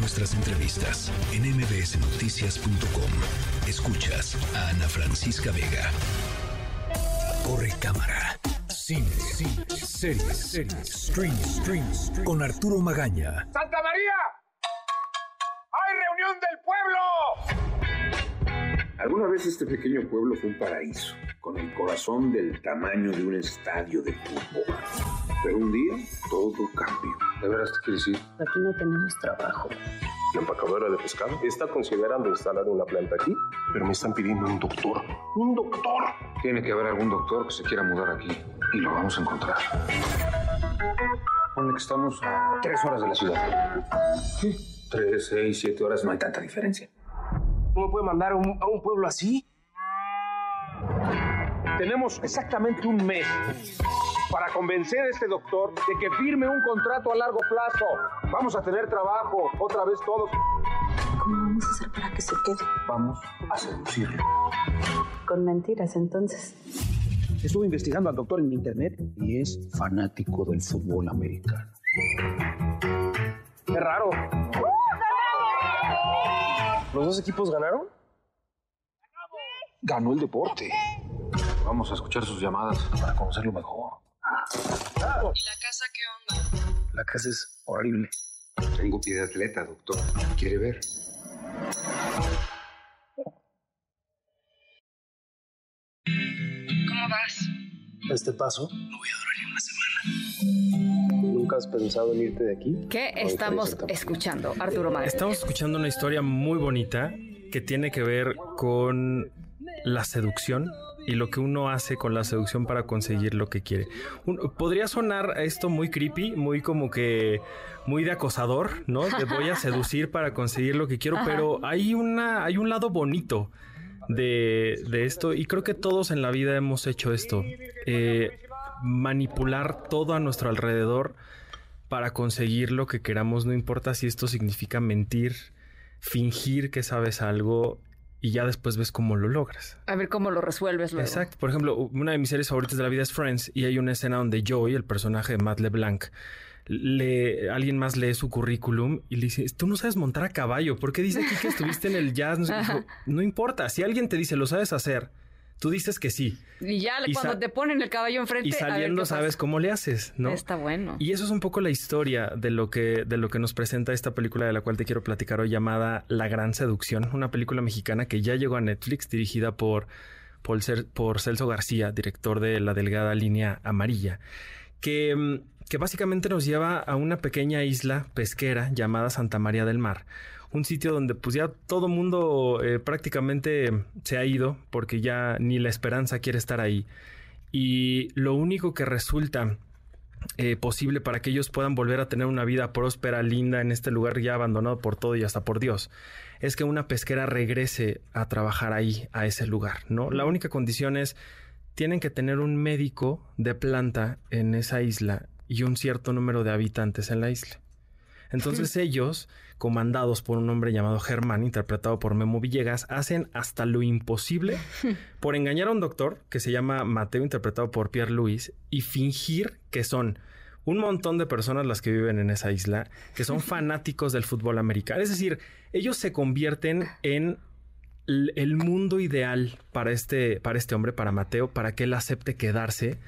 nuestras entrevistas en mbsnoticias.com. Escuchas a Ana Francisca Vega. Corre cámara. Cine, cine, series, series, stream, stream, con Arturo Magaña. ¡Santa María! ¡Hay reunión del pueblo! Alguna vez este pequeño pueblo fue un paraíso, con el corazón del tamaño de un estadio de fútbol. Pero un día todo cambió. ¿De veras te quieres ir? Aquí no tenemos trabajo. La empacadora de pescado está considerando instalar una planta aquí, pero me están pidiendo un doctor. ¡Un doctor! Tiene que haber algún doctor que se quiera mudar aquí y lo vamos a encontrar. Ponle que estamos a tres horas de la ciudad. Sí, tres, seis, siete horas, no hay tanta diferencia. ¿No me puede mandar a un, a un pueblo así? Tenemos exactamente un mes para convencer a este doctor de que firme un contrato a largo plazo. Vamos a tener trabajo, otra vez todos. ¿Cómo vamos a hacer para que se quede? Vamos a seducirlo. Con mentiras, entonces. Estuve investigando al doctor en internet y es fanático del fútbol americano. Qué raro. ¿Los dos equipos ganaron? Ganó el deporte. Vamos a escuchar sus llamadas para conocerlo mejor. ¿Y la casa qué onda? La casa es horrible. Tengo pie de atleta, doctor. ¿Quiere ver? Este paso. No voy a durar ni una semana. ¿Nunca has pensado en irte de aquí? ¿Qué estamos escuchando, Arturo Magno? Estamos escuchando una historia muy bonita que tiene que ver con la seducción y lo que uno hace con la seducción para conseguir lo que quiere. Un- podría sonar esto muy creepy, muy como que muy de acosador, ¿no? Te voy a seducir para conseguir lo que quiero, pero hay una hay un lado bonito de, de esto y creo que todos en la vida hemos hecho esto. Eh, manipular todo a nuestro alrededor para conseguir lo que queramos, no importa si esto significa mentir, fingir que sabes algo y ya después ves cómo lo logras. A ver cómo lo resuelves luego. Exacto. Por ejemplo, una de mis series favoritas de la vida es Friends y hay una escena donde Joey, el personaje de Matt LeBlanc, le, alguien más lee su currículum y le dice, tú no sabes montar a caballo, ¿por qué dice aquí que estuviste en el jazz? No, sé qué?". Dijo, "No importa, si alguien te dice, lo sabes hacer, tú dices que sí. Y ya Y cuando te ponen el caballo enfrente. Y saliendo sabes cómo le haces, ¿no? Está bueno. Y eso es un poco la historia de lo que de lo que nos presenta esta película de la cual te quiero platicar hoy llamada La Gran Seducción, una película mexicana que ya llegó a Netflix dirigida por por, por Celso García, director de La Delgada Línea Amarilla, que mm, que básicamente nos lleva a una pequeña isla pesquera llamada Santa María del Mar. Un sitio donde pues ya todo mundo eh, prácticamente se ha ido porque ya ni la esperanza quiere estar ahí. Y lo único que resulta eh, posible para que ellos puedan volver a tener una vida próspera, linda en este lugar ya abandonado por todo y hasta por Dios, es que una pesquera regrese a trabajar ahí, a ese lugar, ¿no? La única condición es, tienen que tener un médico de planta en esa isla y un cierto número de habitantes en la isla. Entonces ellos, comandados por un hombre llamado Germán, interpretado por Memo Villegas, hacen hasta lo imposible por engañar a un doctor que se llama Mateo, interpretado por Pierre Louis, y fingir que son un montón de personas las que viven en esa isla, que son fanáticos del fútbol americano. Es decir, ellos se convierten en el mundo ideal para este, para este hombre, para Mateo, para que él acepte quedarse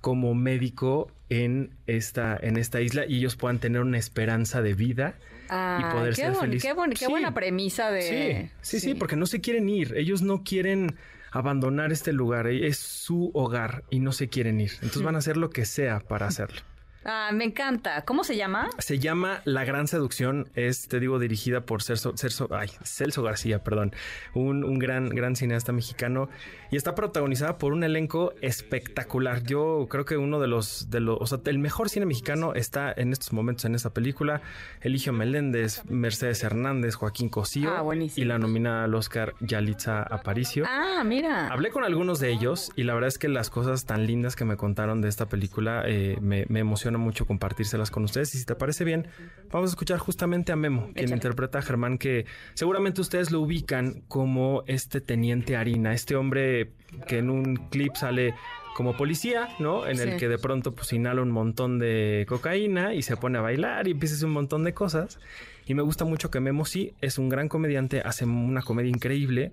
como médico en esta, en esta isla y ellos puedan tener una esperanza de vida Ah, y poder qué ser feliz. Qué, boni- qué Sí. buena premisa de. Sí, sí, sí, porque no se quieren ir. Ellos no quieren abandonar este lugar. Es su hogar y no se quieren ir. Entonces van a hacer lo que sea para hacerlo. Ah, me encanta. ¿Cómo se llama? Se llama La Gran Seducción. Es, te digo, dirigida por Celso, Celso, ay, Celso García, perdón. Un, un gran, gran cineasta mexicano. Y está protagonizada por un elenco espectacular. Yo creo que uno de los, de los, o sea, el mejor cine mexicano está en estos momentos en esta película. Eligio Meléndez, Mercedes Hernández, Joaquín Cosío. Ah, buenísimo. Y la nominada al Oscar Yalitza Aparicio. Ah, mira. Hablé con algunos de ellos y la verdad es que las cosas tan lindas que me contaron de esta película eh, me, me emociona mucho compartírselas con ustedes. Y si te parece bien, vamos a escuchar justamente a Memo, quien Échale. interpreta a Germán, que seguramente ustedes lo ubican como este teniente harina, este hombre que en un clip sale como policía, ¿no? En el que de pronto pues inhala un montón de cocaína y se pone a bailar y empieza a hacer un montón de cosas. Y me gusta mucho que Memo sí es un gran comediante, hace una comedia increíble,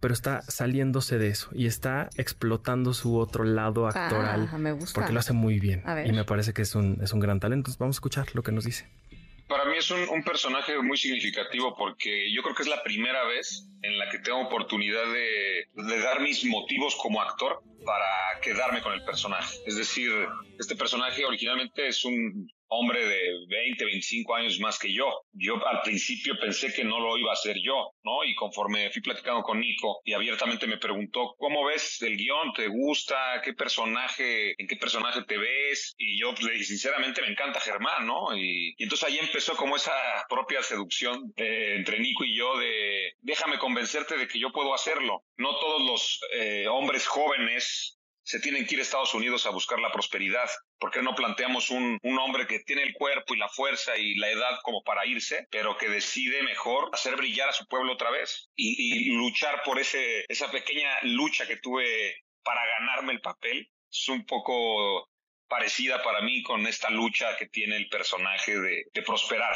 pero está saliéndose de eso y está explotando su otro lado actoral. Ah, me gusta. Porque lo hace muy bien. A ver. Y me parece que es un, es un gran talento. Entonces vamos a escuchar lo que nos dice. Para mí es un, un personaje muy significativo porque yo creo que es la primera vez en la que tengo oportunidad de, de dar mis motivos como actor para quedarme con el personaje. Es decir, este personaje originalmente es un hombre de 20, 25 años más que yo. Yo al principio pensé que no lo iba a hacer yo, ¿no? Y conforme fui platicando con Nico y abiertamente me preguntó, ¿cómo ves el guion? ¿Te gusta? ¿Qué personaje, en qué personaje te ves? Y yo, pues, le dije, sinceramente, me encanta Germán, ¿no? Y, entonces ahí empezó como esa propia seducción entre Nico y yo de, déjame convencerte de que yo puedo hacerlo. No todos los eh, hombres jóvenes se tienen que ir a Estados Unidos a buscar la prosperidad. ¿Por qué no planteamos un, un, hombre que tiene el cuerpo y la fuerza y la edad como para irse, pero que decide mejor hacer brillar a su pueblo otra vez y, y luchar por ese, esa pequeña lucha que tuve para ganarme el papel? Es un poco parecida para mí con esta lucha que tiene el personaje de, de prosperar.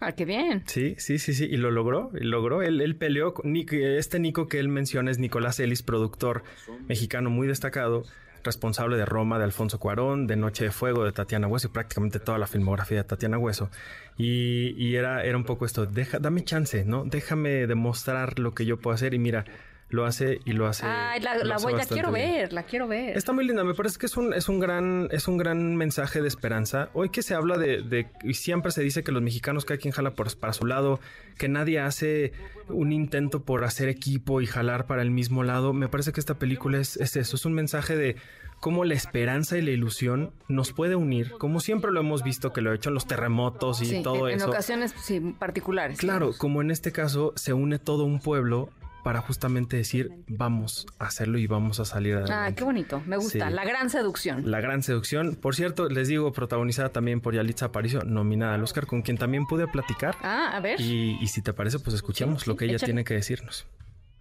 Ah, qué bien. Sí, sí, sí, sí. Y lo logró. Y logró. Él, él peleó. Con Nick, este Nico que él menciona es Nicolás Ellis, productor mexicano muy destacado, responsable de Roma, de Alfonso Cuarón, de Noche de Fuego, de Tatiana Hueso y prácticamente toda la filmografía de Tatiana Hueso. Y, y era, era un poco esto: deja, dame chance, ¿no? Déjame demostrar lo que yo puedo hacer. Y mira, lo hace y lo hace. Ay, la, la voy, la quiero bien. ver, la quiero ver. Está muy linda, me parece que es un, es un gran, es un gran mensaje de esperanza. Hoy que se habla de, de y siempre se dice que los mexicanos cada quien jala por, para su lado, que nadie hace un intento por hacer equipo y jalar para el mismo lado. Me parece que esta película es, es eso, es un mensaje de cómo la esperanza y la ilusión nos puede unir, como siempre lo hemos visto que lo ha hecho en los terremotos y sí, todo en, eso. En ocasiones sí, particulares. Claro, digamos. como en este caso se une todo un pueblo para justamente decir vamos a hacerlo y vamos a salir adelante. Ah, qué bonito, me gusta. Sí. La gran seducción. La gran seducción. Por cierto, les digo, protagonizada también por Yalitza Aparicio, nominada al Oscar, con quien también pude platicar. Ah, a ver. Y, y si te parece, pues escuchemos sí, lo que ella échale. tiene que decirnos.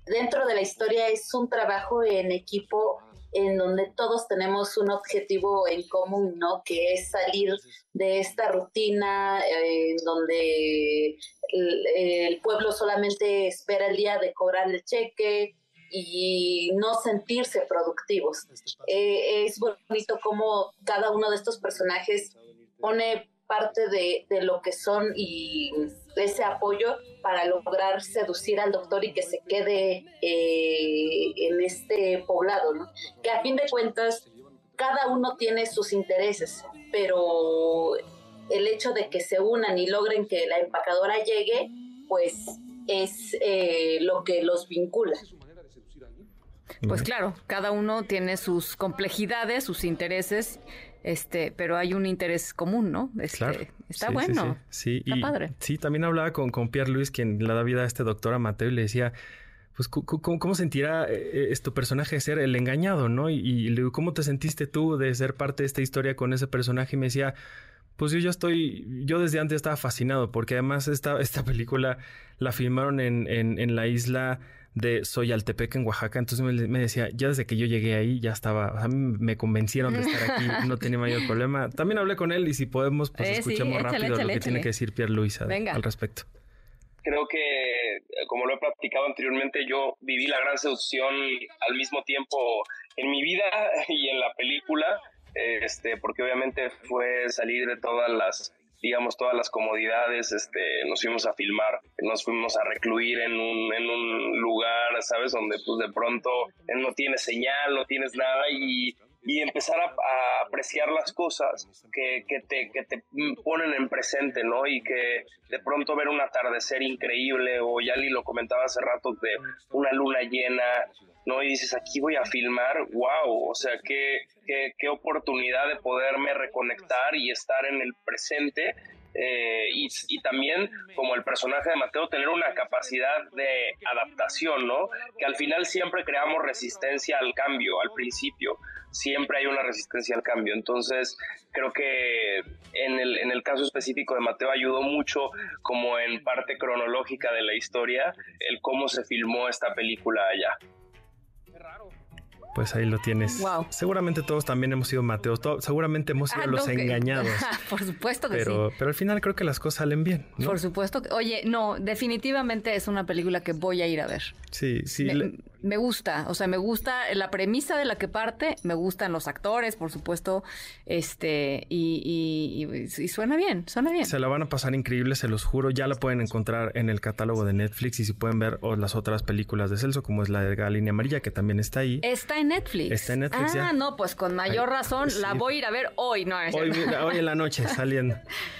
Dentro de la historia es un trabajo en equipo en donde todos tenemos un objetivo en común, ¿no? Que es salir de esta rutina eh, donde el, el, pueblo solamente espera el día de cobrar el cheque y no sentirse productivos. Eh, es bonito cómo cada uno de estos personajes pone parte de, de, lo que son y ese apoyo para lograr seducir al doctor y que se quede eh, en este poblado, ¿no? Que a fin de cuentas cada uno tiene sus intereses, pero el hecho de que se unan y logren que la empacadora llegue, pues es eh, lo que los vincula. Pues claro, cada uno tiene sus complejidades, sus intereses, este, pero hay un interés común, ¿no? Este, claro. Está sí, bueno. Sí, sí. está y, padre. Sí, también hablaba con, con Pierre Luis, quien le da vida a este doctor a Mateo, y le decía, pues, ¿cómo, cómo sentirá eh, tu personaje ser el engañado, no? Y, y, le digo, ¿cómo te sentiste tú de ser parte de esta historia con ese personaje? Y me decía, pues yo ya estoy, yo desde antes estaba fascinado, porque además esta, esta película la filmaron en, en, en la isla de Soyaltepec en Oaxaca, entonces me, me, decía, ya desde que yo llegué ahí ya estaba, o sea, me convencieron de estar aquí, no tenía mayor problema. También hablé con él y si podemos, pues eh, escuchemos sí, échale, rápido échale, lo que échale. tiene que decir Pierre Luis al respecto. Creo que, como lo he platicado anteriormente, yo viví la gran seducción al mismo tiempo en mi vida y en la película, este, porque obviamente fue salir de todas las digamos, todas las comodidades, este, nos fuimos a filmar, nos fuimos a recluir en un, en un lugar, ¿sabes? Donde pues de pronto no tienes señal, no tienes nada y, y empezar a, a, apreciar las cosas que, que, te, que te ponen en presente, ¿no? Y que de pronto ver un atardecer increíble, o ya lo comentaba hace rato, de una luna llena, ¿no? Y dices, aquí voy a filmar, wow, o sea, qué, qué, qué oportunidad de poderme reconectar y estar en el presente. Eh, y, y, también, como el personaje de Mateo, tener una capacidad de adaptación, ¿no? Que al final siempre creamos resistencia al cambio, al principio, siempre hay una resistencia al cambio. Entonces, creo que en el, en el caso específico de Mateo ayudó mucho, como en parte cronológica de la historia, el cómo se filmó esta película allá. Pues ahí lo tienes. Wow. Seguramente todos también hemos sido Mateos. seguramente hemos sido Ah, los no, que- engañados. Por supuesto que pero, sí. pero al final creo que las cosas salen bien. ¿no? Por supuesto que. Oye, no, definitivamente es una película que voy a ir a ver. Sí, sí. me, le- me gusta, o sea, me gusta la premisa de la que parte, me gustan los actores, por supuesto, este, y, y- suena bien, suena bien. Se la van a pasar increíble, se los juro. Ya la pueden encontrar en el catálogo de Netflix y si pueden ver o las otras películas de Celso, como es la de la línea amarilla, que también está ahí. Está en Netflix. Está en Netflix, Ah, ya. no, pues con mayor Ay, razón, sí. la voy a ir a ver hoy, no es hoy en la noche saliendo.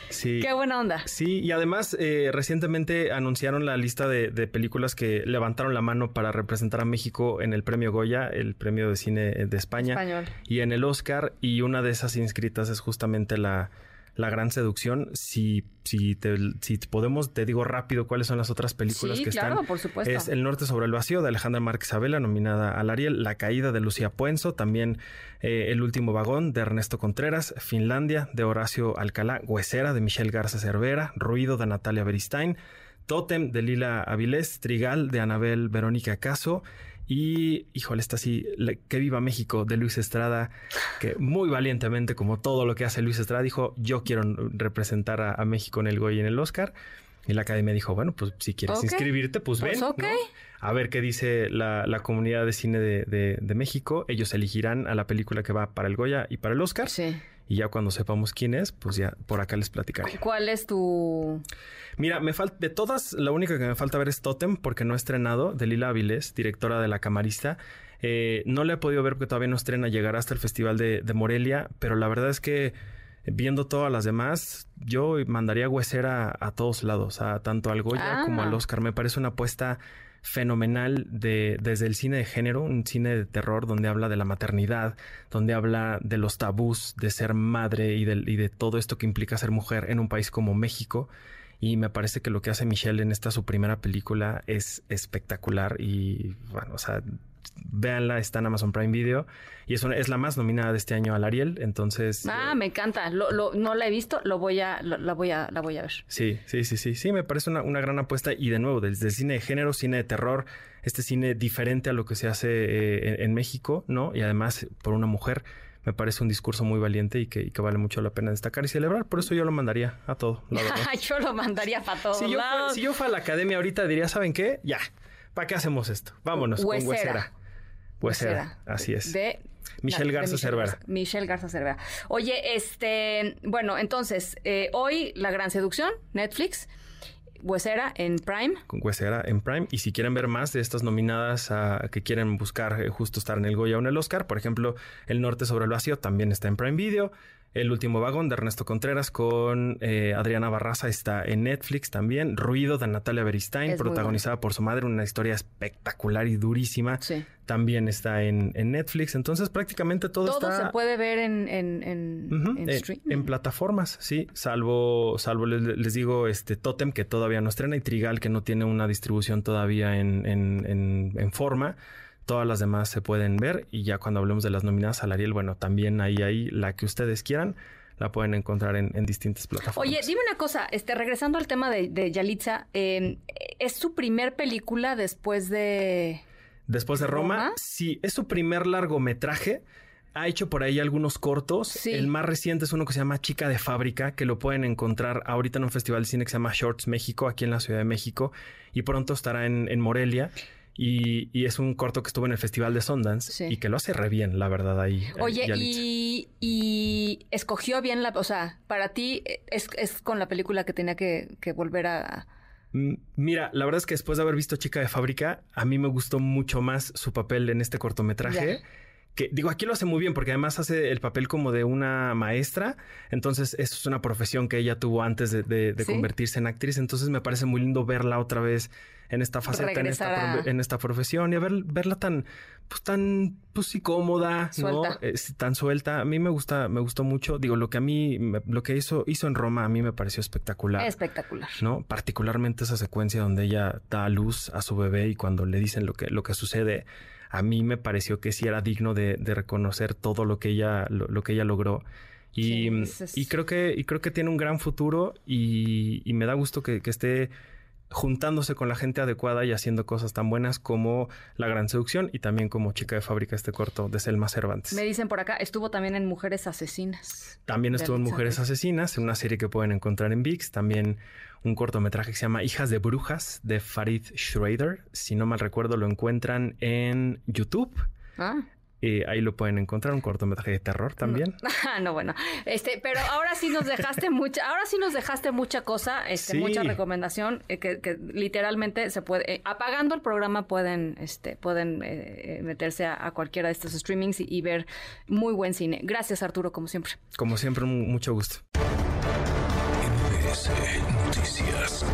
Sí. Qué buena onda. Sí, y además eh, recientemente anunciaron la lista de, de películas que levantaron la mano para representar a México en el premio Goya, el premio de cine de España, Español. y en el Oscar, y una de esas inscritas es justamente la, la Gran Seducción. Si, si, te, si podemos, te digo rápido cuáles son las otras películas Sí, que claro, están. por supuesto. Es El Norte sobre el Vacío de Alejandra Márquez Abela, nominada al Ariel, La Caída de Lucía Puenzo, también eh, El Último Vagón de Ernesto Contreras, Finlandia de Horacio Alcalá, Huesera de Michelle Garza Cervera, Ruido de Natalia Beristain, Totem de Lila Avilés, Trigal de Anabel Verónica Caso y, híjole, está así, Que Viva México de Luis Estrada, que muy valientemente, como todo lo que hace Luis Estrada, dijo, yo quiero representar a, a México en el Goya y en el Oscar. Y la academia dijo, bueno, pues si quieres inscribirte, pues Pues ven. A ver qué dice la, la comunidad de cine de, de- de México. Ellos elegirán a la película que va para el Goya y para el Oscar. Sí. Y ya cuando sepamos quién es, pues ya por acá les platicaré. ¿Cuál es tu...? Mira, me falta de todas, la única que me falta ver es Totem, porque no he estrenado, de Lila Avilés, directora de La Camarista. Eh, no la he podido ver porque todavía no estrena, llegará hasta el Festival de, de Morelia, pero la verdad es que viendo todas las demás, yo mandaría Huesera a todos lados, a tanto al Goya Ah. como al Oscar. Me parece una apuesta fenomenal de, desde el cine de género, un cine de terror donde habla de la maternidad, donde habla de los tabús de ser madre y de, y de todo esto que implica ser mujer en un país como México. Y me parece que lo que hace Michelle en esta su primera película es espectacular. Y bueno, o sea, véanla, está en Amazon Prime Video. Y es, una- es la más nominada de este año al Ariel. Entonces. Ah, eh, me encanta. Lo, lo- no la he visto, lo voy a, lo- la voy a, la voy a ver. Sí, sí, sí, sí. Sí, me parece una, una gran apuesta. Y de nuevo, desde el cine de género, cine de terror, este cine diferente a lo que se hace eh, en, en México, ¿no? Y además por una mujer. Me parece un discurso muy valiente y que, y que vale mucho la pena destacar y celebrar. Por eso yo lo mandaría a todo, la. Yo lo mandaría para todos Si yo, lados. si yo fuera a la academia ahorita diría, ¿saben qué? Ya, ¿para qué hacemos esto? Vámonos Huesera. con Huesera. Huesera, Huesera. así es. De Michelle Garza Michelle Cervera. Michelle Garza Cervera. Oye, este, bueno, entonces, eh, hoy La Gran Seducción, Netflix, Huesera en Prime. Con Huesera en Prime. Y si quieren ver más de estas nominadas a, que quieren buscar eh, justo estar en el Goya o en el Oscar, por ejemplo, El Norte sobre el Vacío también está en Prime Video. El último vagón de Ernesto Contreras con eh, Adriana Barraza está en Netflix también. Ruido de Natalia Beristain, Es protagonizada por su madre, una historia espectacular y durísima. Sí. También está en, en Netflix. Entonces, prácticamente todo, Todo está. se puede ver en, en, en, Ujú, en en, plataformas, sí, salvo, salvo les, les digo, este Totem que todavía no estrena y Trigal que no tiene una distribución todavía en, en, en- en forma. Todas las demás se pueden ver y ya cuando hablemos de las nominadas al Ariel, bueno, también ahí, ahí, la que ustedes quieran, la pueden encontrar en, en distintas plataformas. Oye, dime una cosa, este, regresando al tema de, de Yalitza, eh, ¿es su primer película después de...? Después de Roma, ¿Roma? sí, es su primer largometraje. Ha hecho por ahí algunos cortos. Sí. El más reciente es uno que se llama Chica de Fábrica, que lo pueden encontrar ahorita en un festival de cine que se llama Shorts México, aquí en la Ciudad de México, y pronto estará en, en Morelia. Y, y es un corto que estuvo en el Festival de Sundance Sí. y que lo hace re bien, la verdad, ahí. ahí, Oye, y, y escogió bien la... O sea, para ti eh, es, es con la película que tenía que, que volver a... Mira, la verdad es que después de haber visto Chica de Fábrica, a mí me gustó mucho más su papel en este cortometraje. Ya. Que digo, aquí lo hace muy bien porque además hace el papel como de una maestra. Entonces, eso es una profesión que ella tuvo antes de, de- de Sí. convertirse en actriz. Entonces, me parece muy lindo verla otra vez en esta faceta, en esta, a- en esta profesión y a ver, verla tan, pues tan, pues sí, cómoda, ¿no? Es tan suelta. A mí me gusta, me gustó mucho. Digo, lo que a mí, me- lo que hizo, hizo en Roma, a mí me pareció espectacular. Espectacular. ¿no? Particularmente esa secuencia donde ella da a luz a su bebé y cuando le dicen lo que, lo que sucede, a mí me pareció que sí era digno de, de reconocer todo lo que ella, lo, lo que ella logró. Y, y creo que, y creo que tiene un gran futuro y, y me da gusto que, que esté juntándose con la gente adecuada y haciendo cosas tan buenas como La Gran Seducción y también como Chica de Fábrica, este corto de Selma Cervantes. Me dicen por acá, estuvo también en Mujeres Asesinas. También estuvo en Mujeres. Asesinas, en una serie que pueden encontrar en VIX. También un cortometraje que se llama Hijas de Brujas de Farid Schrader. Si no mal recuerdo, lo encuentran en YouTube. Ah. Eh, ahí lo pueden encontrar, un cortometraje de terror también. Ah, no, bueno. Este, pero ahora sí nos dejaste mucha, ahora sí nos dejaste mucha cosa, este, Sí. mucha recomendación, eh, que, que literalmente se puede, eh, apagando el programa pueden, este, pueden eh, meterse a, a cualquiera de estos streamings y, y ver muy buen cine. Gracias, Arturo, como siempre. Como siempre, mucho gusto. MBS Noticias.